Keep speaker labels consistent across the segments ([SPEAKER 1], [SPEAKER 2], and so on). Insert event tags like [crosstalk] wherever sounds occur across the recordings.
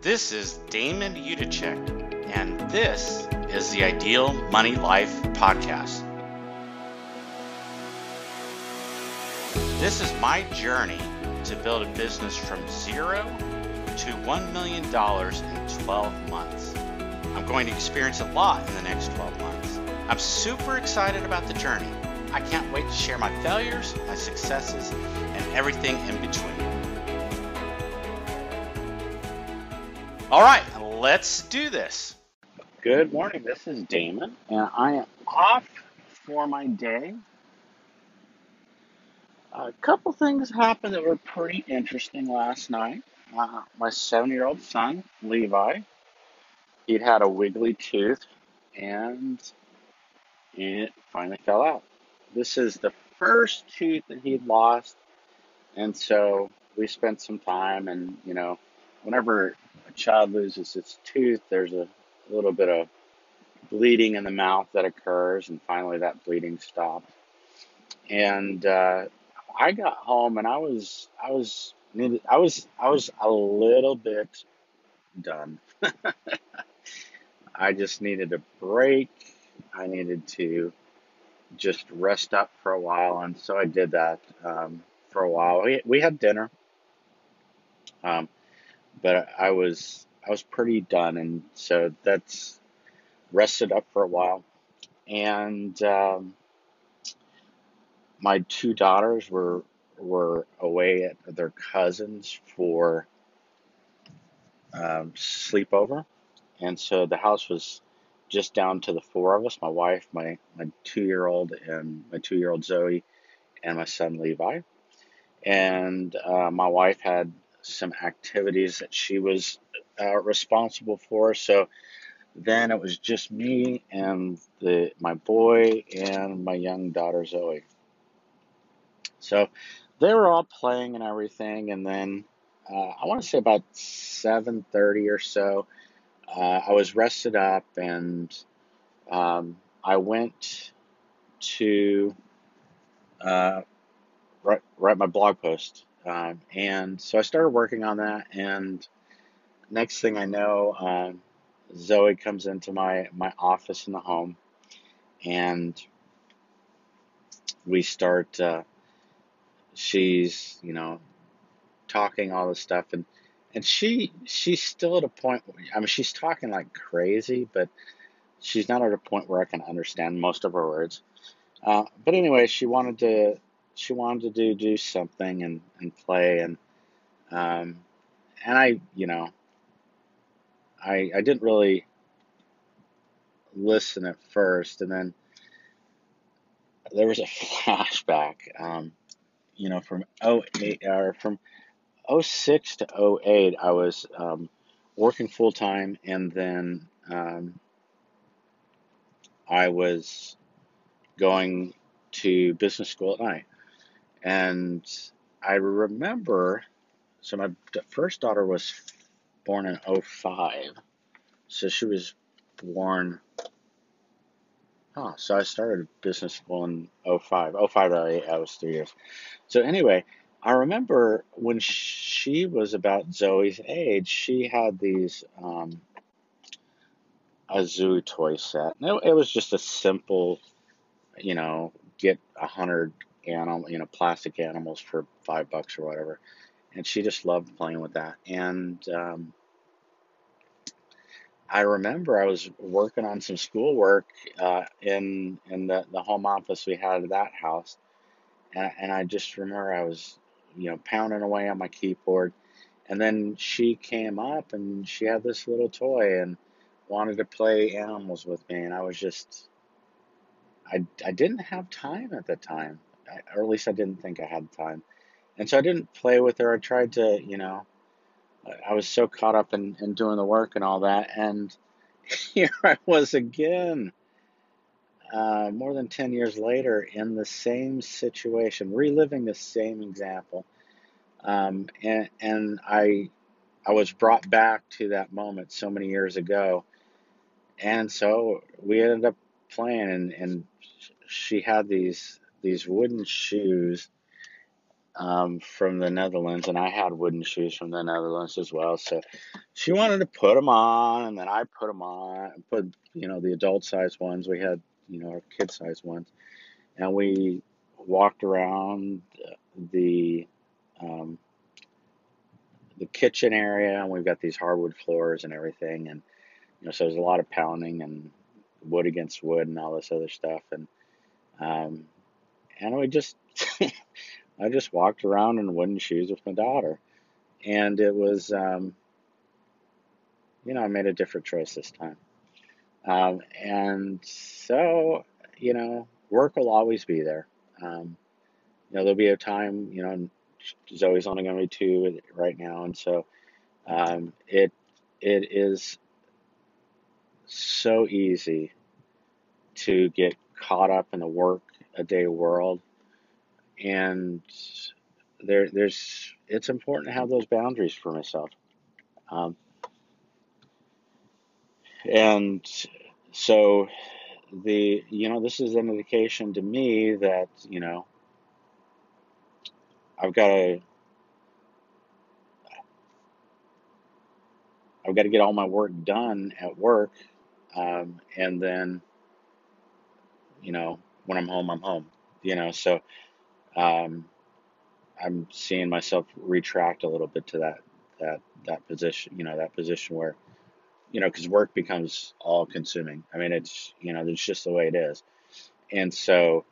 [SPEAKER 1] This is Damon Udacek, and this is the Ideal Money Life Podcast. This is my journey to build a business from zero to $1 million in 12 months. I'm going to experience a lot in the next 12 months. I'm super excited about the journey. I can't wait to share my failures, my successes, and everything in between. All right, let's do this. Good morning. This is Damon, and I am off for my day. A couple things happened that were pretty interesting last night. Uh, my seven year old son, Levi, he'd had a wiggly tooth and it finally fell out. This is the first tooth that he'd lost, and so we spent some time and, you know, whenever child loses its tooth, there's a little bit of bleeding in the mouth that occurs, and finally that bleeding stopped. And uh, I got home, and I was, I was, needed, I was, I was a little bit done. [laughs] I just needed a break. I needed to just rest up for a while, and so I did that um, for a while. We we had dinner. Um, but I was I was pretty done, and so that's rested up for a while. And um, my two daughters were were away at their cousins for um, sleepover, and so the house was just down to the four of us: my wife, my my two year old, and my two year old Zoe, and my son Levi. And uh, my wife had some activities that she was uh, responsible for. So then it was just me and the my boy and my young daughter Zoe. So they were all playing and everything, and then uh, I want to say about seven thirty or so, uh, I was rested up and um, I went to uh, write, write my blog post um, and so I started working on that, and next thing I know, um, Zoe comes into my, my office in the home, and we start, uh, she's, you know, talking all this stuff, and, and she, she's still at a point, I mean, she's talking like crazy, but she's not at a point where I can understand most of her words. Uh, but anyway, she wanted to she wanted to do do something and and play. And um and I you know I I didn't really listen at first. And then there was a [laughs] flashback um you know from 08 or from 06 to 08 I was um, working full time and then um, I was going to business school at night and I remember, so my first daughter was born in 05. So she was born, huh, so I started business school in 05. 05 to 08, I was three years. So anyway, I remember when she was about Zoe's age, she had these um, a zoo toy set. It, it was just a simple, you know, get a hundred animal, you know, plastic animals for five bucks or whatever. And she just loved playing with that. And um, I remember I was working on some schoolwork uh, in in the, the home office we had at that house, and, and I just remember I was, you know, pounding away on my keyboard, and then she came up and she had this little toy and wanted to play animals with me, and I was just, I I didn't have time at the time or at least I didn't think I had time. And so I didn't play with her. I tried to, you know, I was so caught up in, in doing the work and all that. And [laughs] here I was again, uh, more than 10 years later, in the same situation, reliving the same example. Um, and, and I, I was brought back to that moment so many years ago. And so we ended up playing, and, and she had these these wooden shoes um, from the Netherlands, and I had wooden shoes from the Netherlands as well. So she wanted to put them on, and then I put them on, put you know the adult size ones. We had you know our kid size ones, and we walked around the um, the kitchen area, and we've got these hardwood floors and everything, and you know so there's a lot of pounding and wood against wood and all this other stuff, and and we just [laughs] I just walked around in wooden shoes with my daughter, and it was um, you know I made a different choice this time, um, and so you know work will always be there. Um, you know there'll be a time you know Zoe's only going to be two right now, and so um, it it is so easy to get caught up in the work a day world. And there there's it's important to have those boundaries for myself. Um, and so the you know this is an indication to me that you know I've got to I've got to get all my work done at work um, and then you know when I'm home I'm home you know so um, I'm seeing myself retract a little bit to that that that position, you know, that position where, you know, because work becomes all consuming. I mean, it's you know, it's just the way it is, and so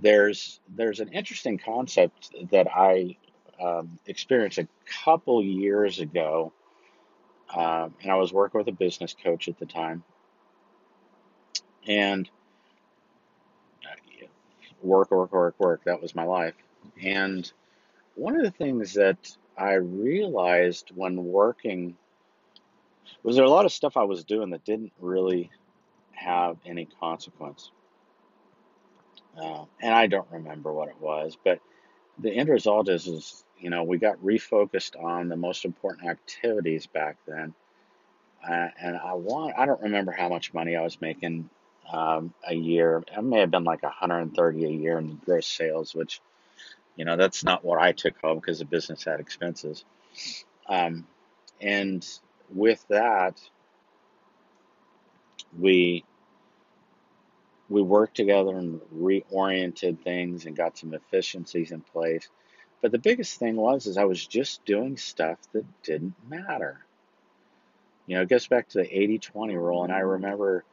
[SPEAKER 1] there's there's an interesting concept that I um, experienced a couple years ago, um, and I was working with a business coach at the time, and work, work, work, work. That was my life, and one of the things that I realized when working was there a lot of stuff I was doing that didn't really have any consequence. Uh, and I don't remember what it was, but the end result is, is, you know, we got refocused on the most important activities back then. Uh, and I want, I don't remember how much money I was making um, a year. It may have been like 130 a year in gross sales, which you know, that's not what I took home because the business had expenses. Um, and with that, we we worked together and reoriented things and got some efficiencies in place. But the biggest thing was is I was just doing stuff that didn't matter. You know, it goes back to the 80-20 rule, and I remember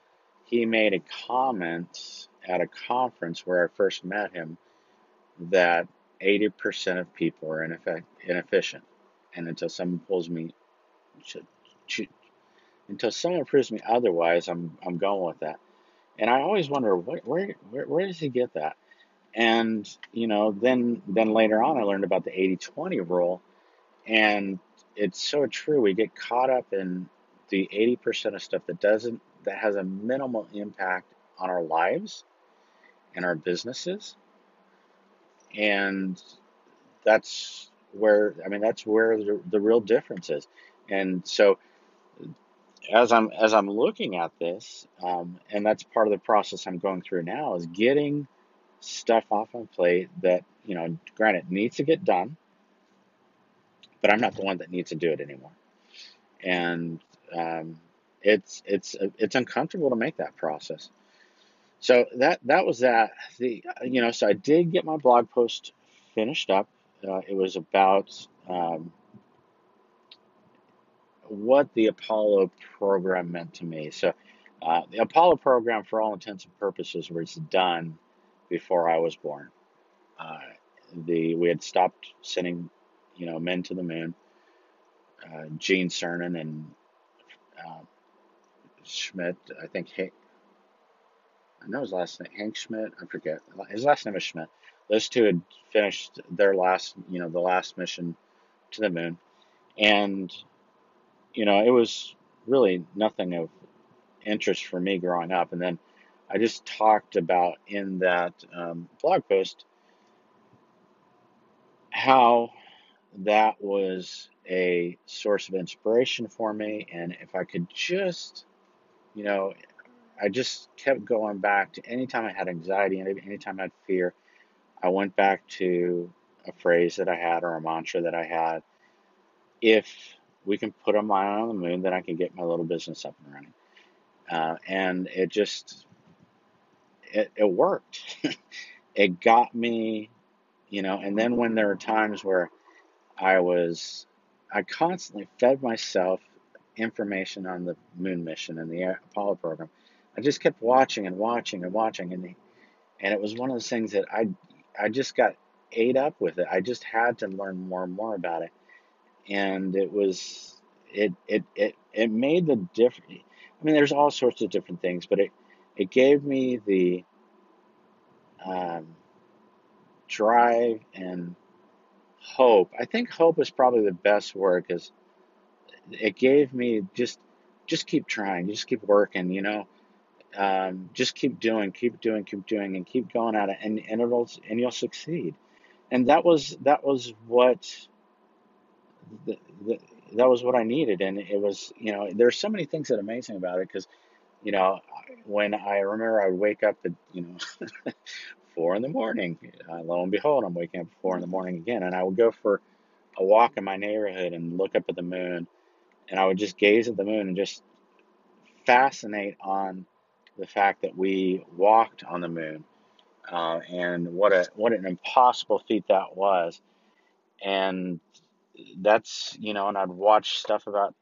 [SPEAKER 1] he made a comment at a conference where I first met him that 80% of people are inefficient. And until someone pulls me, until someone proves me otherwise, I'm, I'm going with that. And I always wonder, where, where, where does he get that? And, you know, then, then later on, I learned about the 80 20 rule. And it's so true. We get caught up in the 80% of stuff that doesn't, that has a minimal impact on our lives and our businesses and that's where I mean that's where the, the real difference is. And so as I'm as I'm looking at this, um, and that's part of the process I'm going through now is getting stuff off my plate that you know, granted, needs to get done, but I'm not the one that needs to do it anymore. And um, it's it's it's uncomfortable to make that process. So that that was that. The you know, so I did get my blog post finished up. Uh, it was about um, what the Apollo program meant to me. So uh, the Apollo program, for all intents and purposes, was done before I was born. Uh, the we had stopped sending, you know, men to the moon. Uh, Gene Cernan and uh, Schmitt, I think I know his last name, Hank Schmitt. I forget. His last name is Schmitt. Those two had finished their last, you know, the last mission to the moon, and you know, it was really nothing of interest for me growing up. And then I just talked about in that um, blog post how that was a source of inspiration for me, and if I could just, you know, I just kept going back to anytime I had anxiety and anytime I had fear, I went back to a phrase that I had or a mantra that I had. If we can put a mile on the moon, then I can get my little business up and running. Uh, and it just, it, it worked. [laughs] it got me, you know, and then when there were times where I was, I constantly fed myself information on the moon mission and the Apollo program. I just kept watching and watching and watching, and and it was one of those things that I I just got ate up with it. I just had to learn more and more about it, and it was it it it it made the difference. I mean, there's all sorts of different things, but it it gave me the um, drive and hope. I think hope is probably the best word because it gave me just just keep trying, just keep working, you know. Um, just keep doing, keep doing, keep doing, and keep going at it, and, and it'll and you'll succeed. And that was that was what the, the, that was what I needed, and it was you know there's so many things that are amazing about it because you know when I remember I would wake up at you know [laughs] four in the morning, uh, lo and behold I'm waking up at four in the morning again, and I would go for a walk in my neighborhood and look up at the moon, and I would just gaze at the moon and just fascinate on the fact that we walked on the moon, uh, and what a what an impossible feat that was, and that's you know, and I'd watch stuff about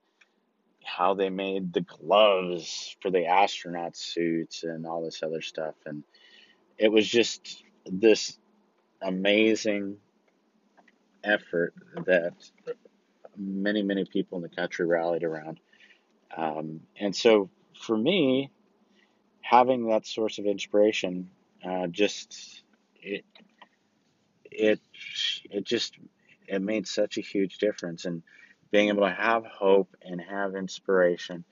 [SPEAKER 1] how they made the gloves for the astronaut suits and all this other stuff, and it was just this amazing effort that many many people in the country rallied around, um, and so for me, having that source of inspiration uh, just it it it just it made such a huge difference. And being able to have hope and have inspiration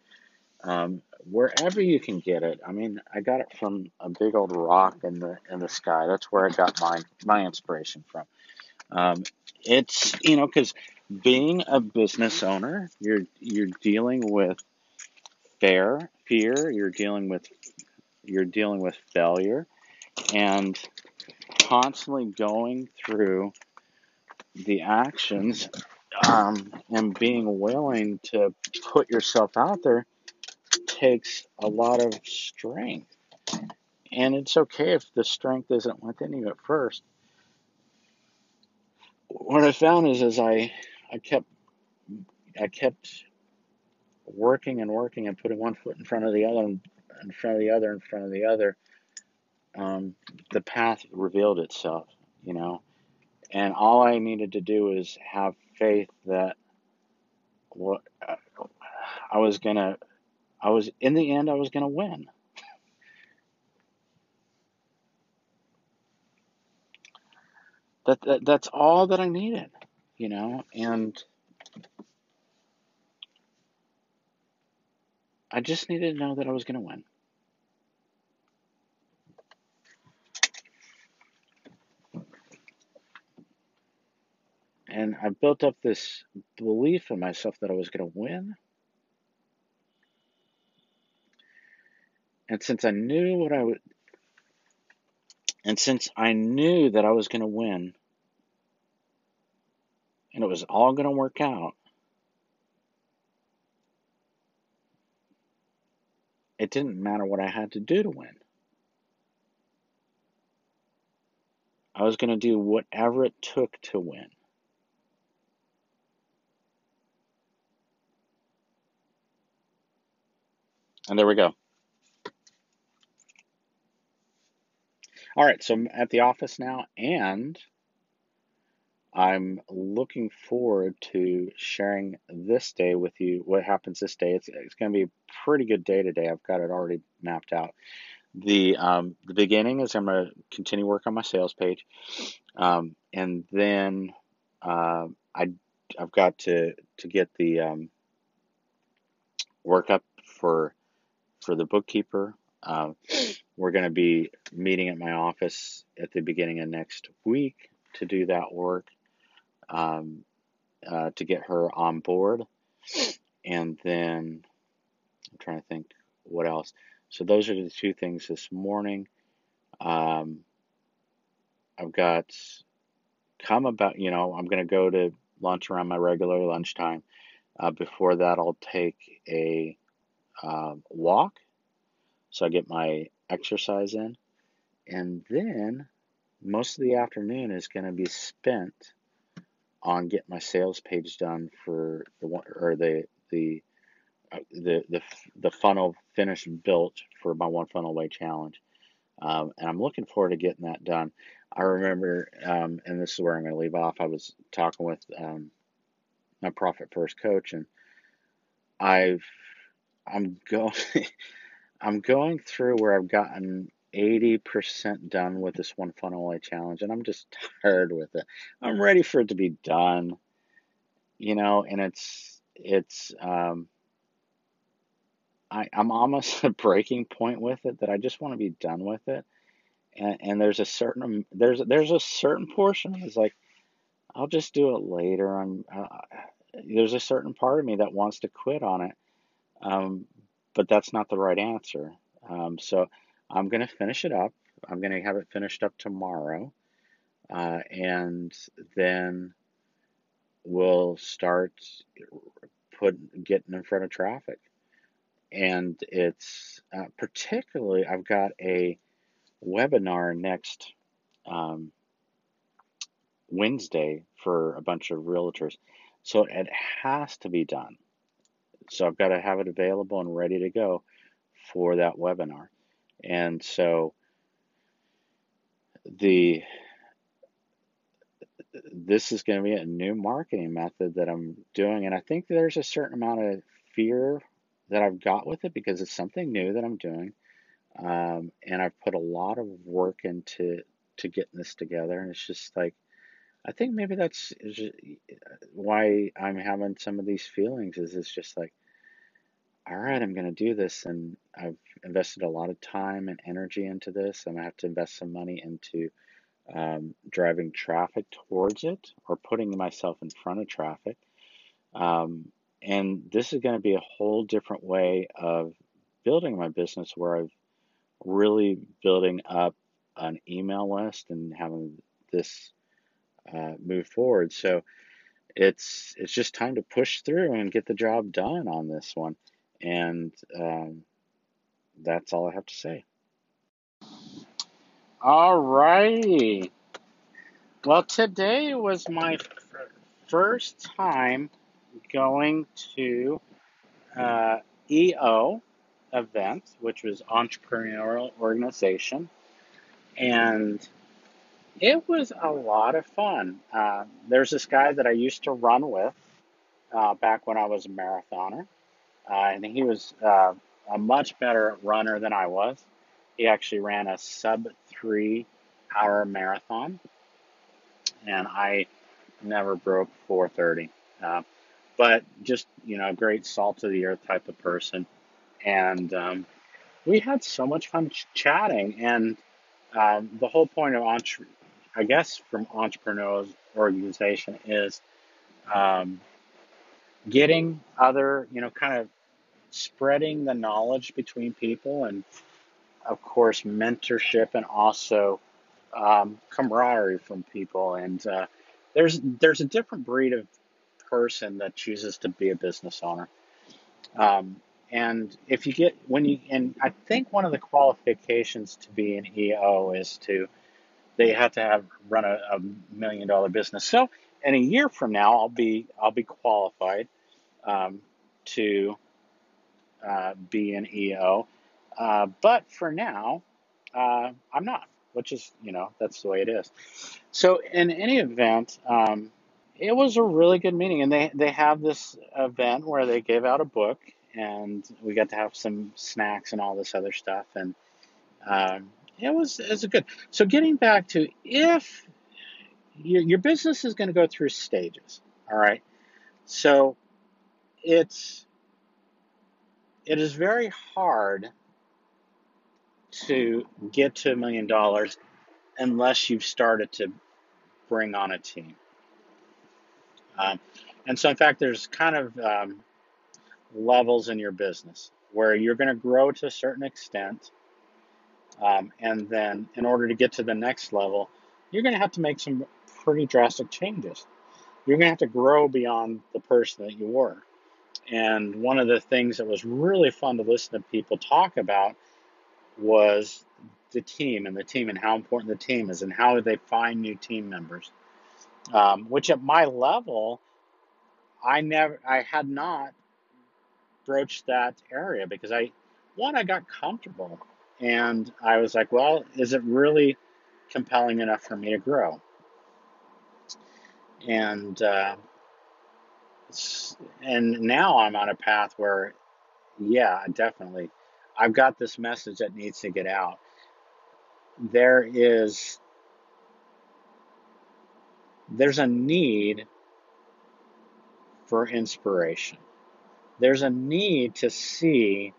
[SPEAKER 1] um, wherever you can get it i mean i got it from a big old rock in the in the sky. That's where i got my my inspiration from. Um, it's you know because being a business owner you're you're dealing with fear fear you're dealing with you're dealing with failure and constantly going through the actions um, and being willing to put yourself out there takes a lot of strength. And it's okay if the strength isn't within you at first. What I found is as I I kept I kept working and working and putting one foot in front of the other in front of the other in front of the other, um, the path revealed itself, you know. And all I needed to do was have faith that what I was gonna, I was in the end, I was gonna win. [laughs] That, that that's all that I needed, you know, and I just needed to know that I was gonna win. And I built up this belief in myself that I was going to win. And since I knew what I would, and since I knew that I was going to win, and it was all going to work out, it didn't matter what I had to do to win. I was going to do whatever it took to win. And there we go. All right, so I'm at the office now, and I'm looking forward to sharing this day with you. What happens this day? It's, it's going to be a pretty good day today. I've got it already mapped out. The um, the beginning is I'm going to continue work on my sales page, um, and then uh, I I've got to to get the um, work up for for the bookkeeper. Uh, we're going to be meeting at my office at the beginning of next week to do that work, um, uh, to get her on board. And then I'm trying to think what else. So those are the two things this morning. Um, I've got come about, you know, I'm going to go to lunch around my regular lunchtime. Uh, before that, I'll take a uh, walk so I get my exercise in. And then most of the afternoon is going to be spent on getting my sales page done for the one or the the uh, the the the funnel finished built for my one funnel away challenge. Um, and I'm looking forward to getting that done. I remember, um, and this is where I'm going to leave off. I was talking with um, my Profit First coach, and I've I'm going [laughs] I'm going through where I've gotten 80% done with this one funnel away challenge, and I'm just [laughs] tired with it. I'm ready for it to be done, you know, and it's it's um, I, I'm almost [laughs] at a breaking point with it that I just want to be done with it. And, and there's a certain there's there's a certain portion that's like I'll just do it later. I'm uh, there's a certain part of me that wants to quit on it, um, but that's not the right answer. Um, so I'm gonna finish it up. I'm gonna have it finished up tomorrow, uh, and then we'll start put getting in front of traffic and it's uh, particularly I've got a webinar next um, Wednesday for a bunch of realtors, so it has to be done. So I've got to have it available and ready to go for that webinar, and so the this is going to be a new marketing method that I'm doing, and I think there's a certain amount of fear that I've got with it because it's something new that I'm doing. Um, and I've put a lot of work into to getting this together, and it's just like I think maybe that's why I'm having some of these feelings. Is it's just like, all right, I'm going to do this, and I've invested a lot of time and energy into this. I'm going to have to invest some money into um, driving traffic towards it or putting myself in front of traffic. Um, and this is going to be a whole different way of building my business where I've really building up an email list and having this uh, move forward. So it's it's just time to push through and get the job done on this one. And um, that's all I have to say. All righty. Well, today was my first time going to uh, EO event, which was entrepreneurial organization, and it was a lot of fun. Uh, there's this guy that I used to run with uh, back when I was a marathoner, uh, and he was uh, a much better runner than I was. He actually ran a sub three hour marathon, and I never broke 430 but just you know, a great salt of the earth type of person. And um, we had so much fun ch- chatting. And um, the whole point of entre- I guess from entrepreneurs organization is um, getting other, you know, kind of spreading the knowledge between people, and of course mentorship, and also um, camaraderie from people. And uh, there's there's a different breed of person that chooses to be a business owner. Um, and if you get when you and I think one of the qualifications to be an EO is to they have to have run a, a million dollar business. So in a year from now, I'll be I'll be qualified um, to uh, be an EO. Uh, but for now, uh, I'm not, which is you know that's the way it is. So in any event, um, it was a really good meeting, and they they have this event where they gave out a book, and we got to have some snacks and all this other stuff, and um, it was it was good. So getting back to if your your business is going to go through stages, all right. So it's it is very hard to get to a million dollars unless you've started to bring on a team. Um, and so, in fact, there's kind of um, levels in your business where you're going to grow to a certain extent. Um, and then, in order to get to the next level, you're going to have to make some pretty drastic changes. You're going to have to grow beyond the person that you were. And one of the things that was really fun to listen to people talk about was the team and the team and how important the team is and how they find new team members. Um, which at my level, I never, I had not broached that area because I, one, I got comfortable and I was like, well, is it really compelling enough for me to grow? And uh, and now I'm on a path where, yeah, definitely, I've got this message that needs to get out. There is there's a need for inspiration. There's a need to see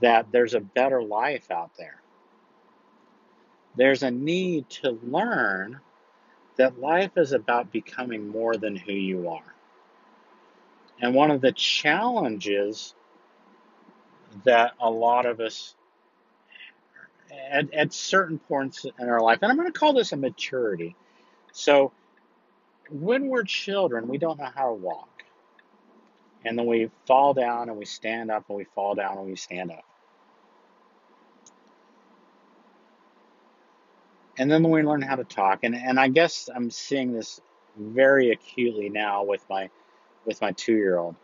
[SPEAKER 1] that there's a better life out there. There's a need to learn that life is about becoming more than who you are. And one of the challenges that a lot of us at, at certain points in our life, and I'm going to call this a maturity. So, when we're children, we don't know how to walk. And then we fall down and we stand up and we fall down and we stand up. And then we learn how to talk. And, and I guess I'm seeing this very acutely now with my with my two year old.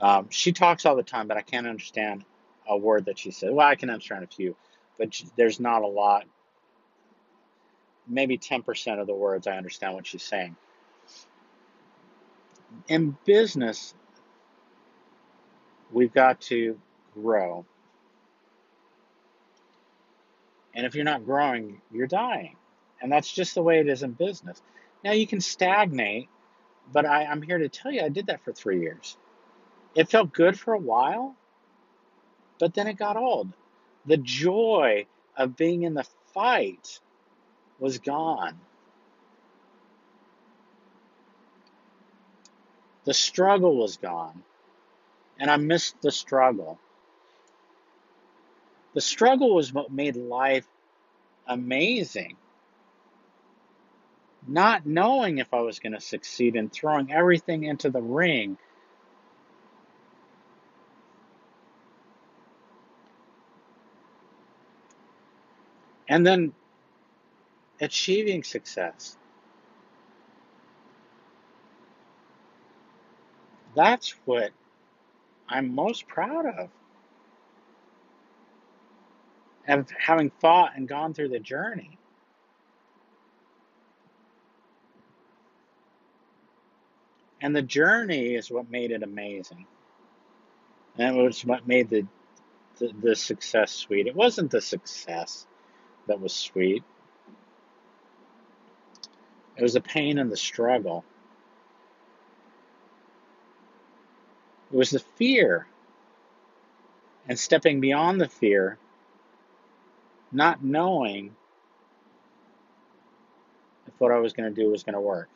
[SPEAKER 1] Um, she talks all the time, but I can't understand a word that she says. Well, I can understand a few, but there's not a lot. Maybe 10% of the words I understand what she's saying. In business, we've got to grow. And if you're not growing, you're dying. And that's just the way it is in business. Now, you can stagnate but I, I'm here to tell you, I did that for three years. It felt good for a while, but then it got old. The joy of being in the fight was gone. The struggle was gone. And I missed the struggle. The struggle was what made life amazing not knowing if I was going to succeed and throwing everything into the ring. And then achieving success. That's what I'm most proud of. Of having fought and gone through the journey. And the journey is what made it amazing. And it was what made the, the, the success sweet. It wasn't the success that was sweet, it was the pain and the struggle. It was the fear and stepping beyond the fear, not knowing if what I was going to do was going to work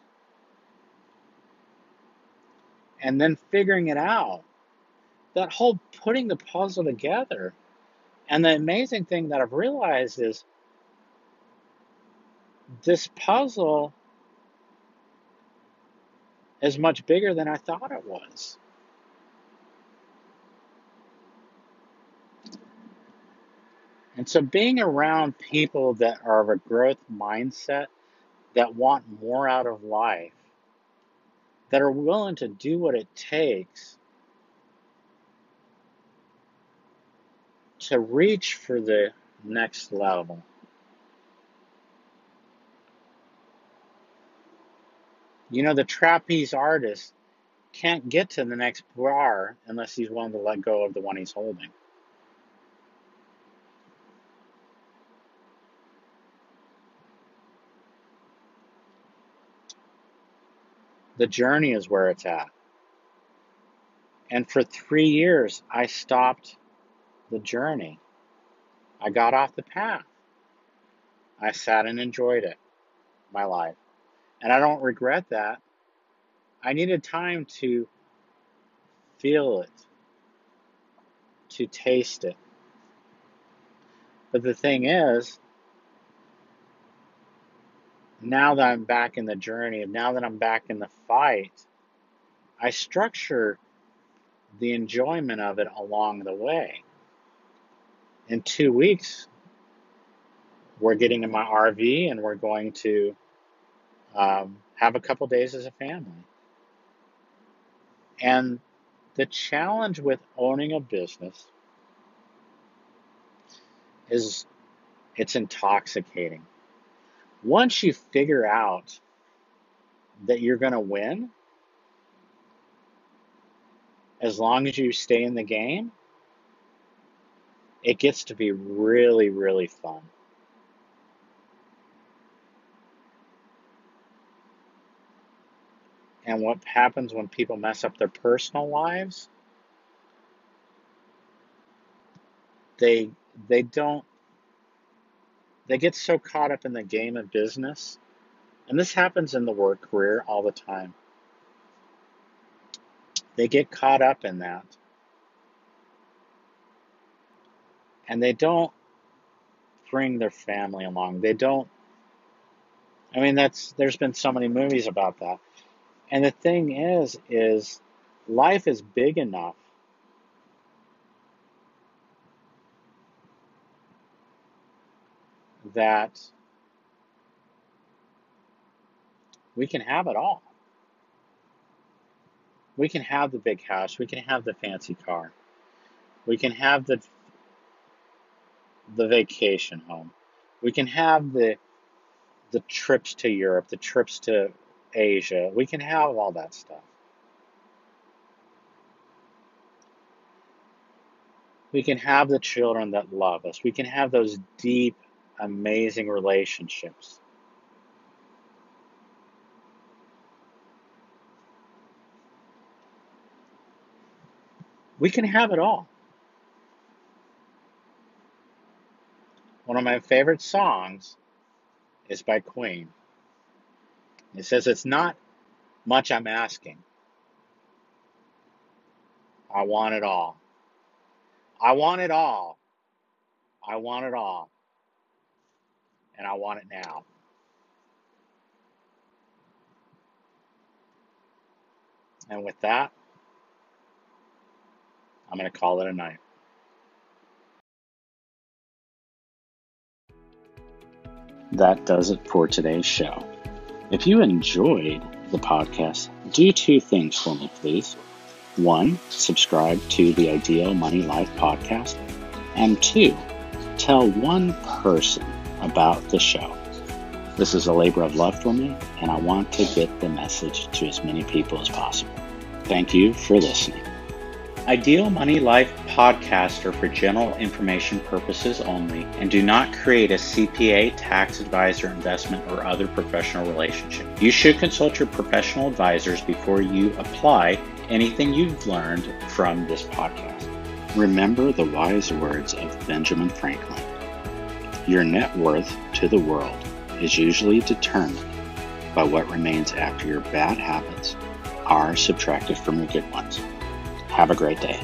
[SPEAKER 1] and then figuring it out. That whole putting the puzzle together. And the amazing thing that I've realized is this puzzle is much bigger than I thought it was. And so being around people that are of a growth mindset that want more out of life that are willing to do what it takes to reach for the next level. You know, the trapeze artist can't get to the next bar unless he's willing to let go of the one he's holding. The journey is where it's at. And for three years, I stopped the journey. I got off the path. I sat and enjoyed it, my life. And I don't regret that. I needed time to feel it, to taste it. But the thing is, now that I'm back in the journey, now that I'm back in the fight, I structure the enjoyment of it along the way. In two weeks, we're getting in my RV and we're going to um, have a couple days as a family. And the challenge with owning a business is it's intoxicating. Once you figure out that you're going to win, as long as you stay in the game, it gets to be really, really fun. And what happens when people mess up their personal lives? They they don't they get so caught up in the game of business. And this happens in the work career all the time. They get caught up in that. And they don't bring their family along. They don't I mean that's there's been so many movies about that. And the thing is is life is big enough that we can have it all. We can have the big house, we can have the fancy car. We can have the the vacation home. We can have the the trips to Europe, the trips to Asia. We can have all that stuff. We can have the children that love us. We can have those deep amazing relationships. We can have it all. One of my favorite songs is by Queen. It says, It's not much I'm asking. I want it all. I want it all. I want it all and I want it now. And with that, I'm going to call it a night. That does it for today's show. If you enjoyed the podcast, do two things for me, please. One, subscribe to the Ideal Money Life podcast. And two, tell one person about the show. This is a labor of love for me, and I want to get the message to as many people as possible. Thank you for listening. Ideal Money Life podcasts are for general information purposes only and do not create a CPA, tax advisor, investment, or other professional relationship. You should consult your professional advisors before you apply anything you've learned from this podcast. Remember the wise words of Benjamin Franklin. Your net worth to the world is usually determined by what remains after your bad habits are subtracted from your good ones. Have a great day.